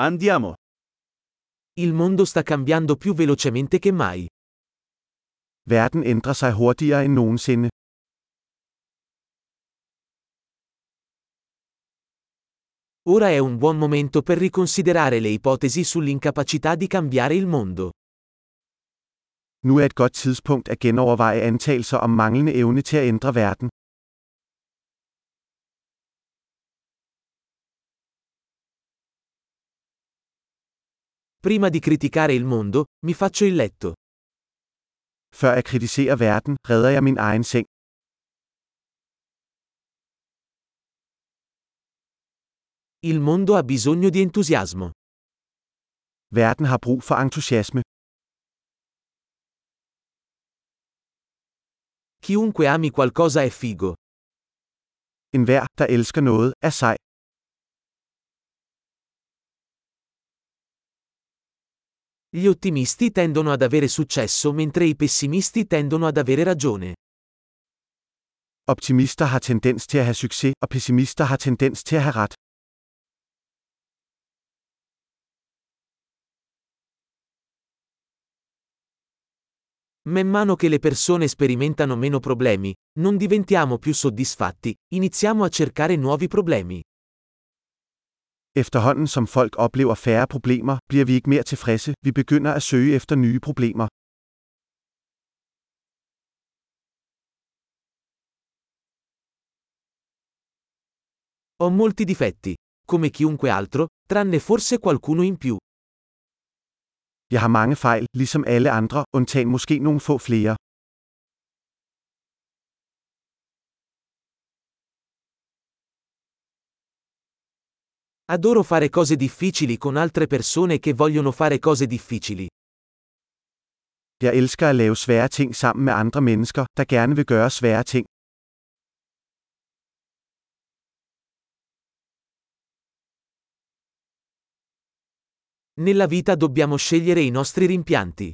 Andiamo. Il mondo sta cambiando più velocemente che mai. Verden ændrer sig hurtigere end nogensinde. Ora è un buon momento per riconsiderare le ipotesi sull'incapacità di cambiare il mondo. Nu er et godt tidspunkt at genoverveje antagelser om manglende evne til at ændre verden. Prima di criticare il mondo, mi faccio il letto. Før jeg kritiserer verden, redder jeg min egen seng. Il mondo ha bisogno di entusiasmo. Verden har brug for entusiasme. Chiunque ami qualcosa è figo. Enhver, der elsker noget, er sej. Gli ottimisti tendono ad avere successo mentre i pessimisti tendono ad avere ragione. Optimister har tendens til at have succes, og pessimister har tendens til at have ret. Man mano che le persone sperimentano meno problemi, non diventiamo più soddisfatti, iniziamo a cercare nuovi problemi. Efterhånden som folk oplever færre problemer, bliver vi ikke mere tilfredse, vi begynder at søge efter nye problemer. Ho molti difetti, come chiunque altro, tranne forse qualcuno in più. Jeg har mange fejl, ligesom alle andre, undtagen måske nogle få flere. Adoro fare cose difficili con altre persone che vogliono fare cose difficili. Jeg elsker at lave svære ting sammen med andre mennesker, der gerne vil gøre svære ting. Nella vita dobbiamo scegliere i nostri rimpianti.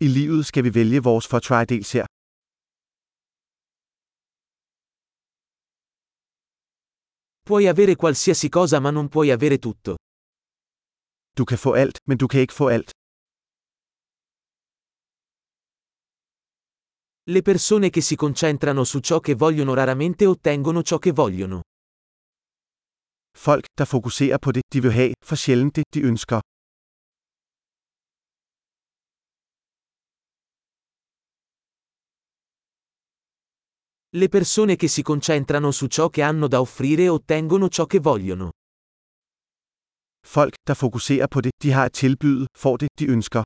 I livet skal vi vælge vores fortrædelsher. Puoi avere qualsiasi cosa ma non puoi avere tutto. Du kan få alt, men du kan ikke få alt. Le persone che si concentrano su ciò che vogliono raramente ottengono ciò che vogliono. Folk, der fokuserer på det, de vil have, for sjældent det, de ønsker. Le persone che si concentrano su ciò che hanno da offrire ottengono ciò che vogliono. Folk, der fokuserer på det, de har at tilbyde, får det, de ønsker.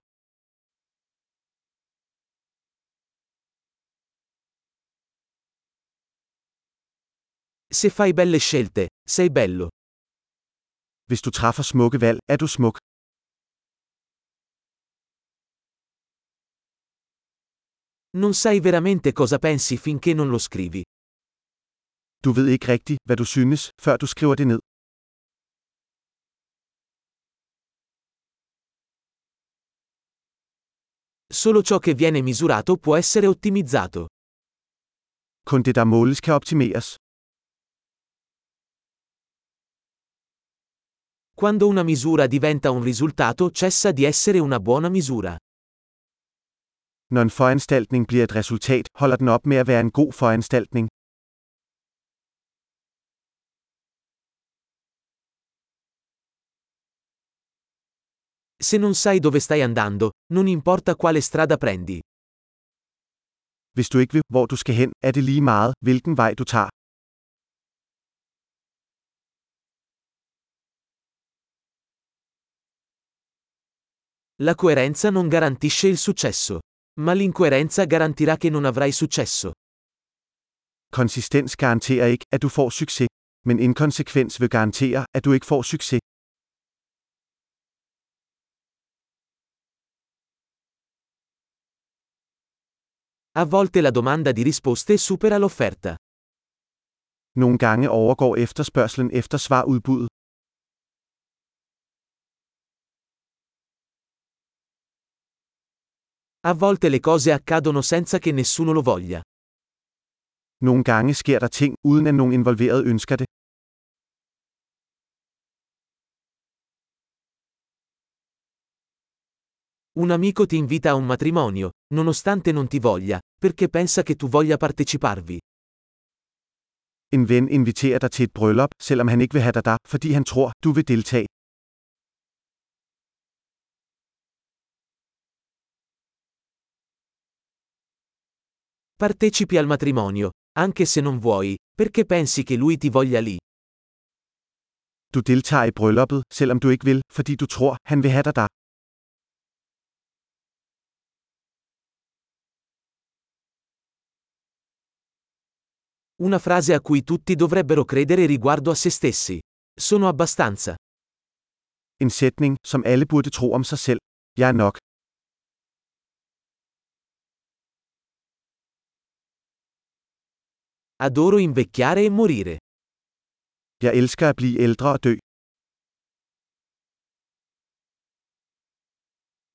Se fai belle scelte, sei bello. Hvis du træffer smukke valg, er du smuk. Non sai veramente cosa pensi finché non lo scrivi. Du ved ikke rigtigt, hvad du synes, før du skriver det ned. Solo ciò che viene misurato può essere ottimizzato. Kun det, der måles, kan optimeres. Quando una misura diventa un risultato cessa di essere una buona misura. Når en foranstaltning bliver et resultat, holder den op med at være en god foranstaltning. Se non sai dove stai andando, non importa quale strada prendi. Hvis du ikke ved, hvor du skal hen, er det lige meget, hvilken vej du tager. La coerenza non garantisce il successo. Ma l'incoerenza garantirà che non avrai successo. Konsistens garanterer ikke, at du får succes. Men inkonsekvens vil garantere, at du ikke får succes. A volte la domanda di risposte supera l'offerta. Nogle gange overgår efterspørgselen efter svarudbuddet. A volte le cose accadono senza che nessuno lo voglia. Nogle gange sker der ting, uden at nogen involveret ønsker det. Un amico ti invita a un matrimonio, nonostante non ti voglia, perché pensa che tu voglia parteciparvi. En ven inviterer dig til et bryllup, selvom han ikke vil have dig der, fordi han tror, du vil deltage. Partecipi al matrimonio, anche se non vuoi, perché pensi che lui ti voglia lì. Du deltager i brylluppet, selvom du ikke vil, fordi du tror, han vil have dig der. Una frase a cui tutti dovrebbero credere riguardo a se stessi. Sono abbastanza. En sætning, som alle burde tro om sig selv. Jeg er nok. Adoro invecchiare e morire. Jeg elsker at blive ældre og dø.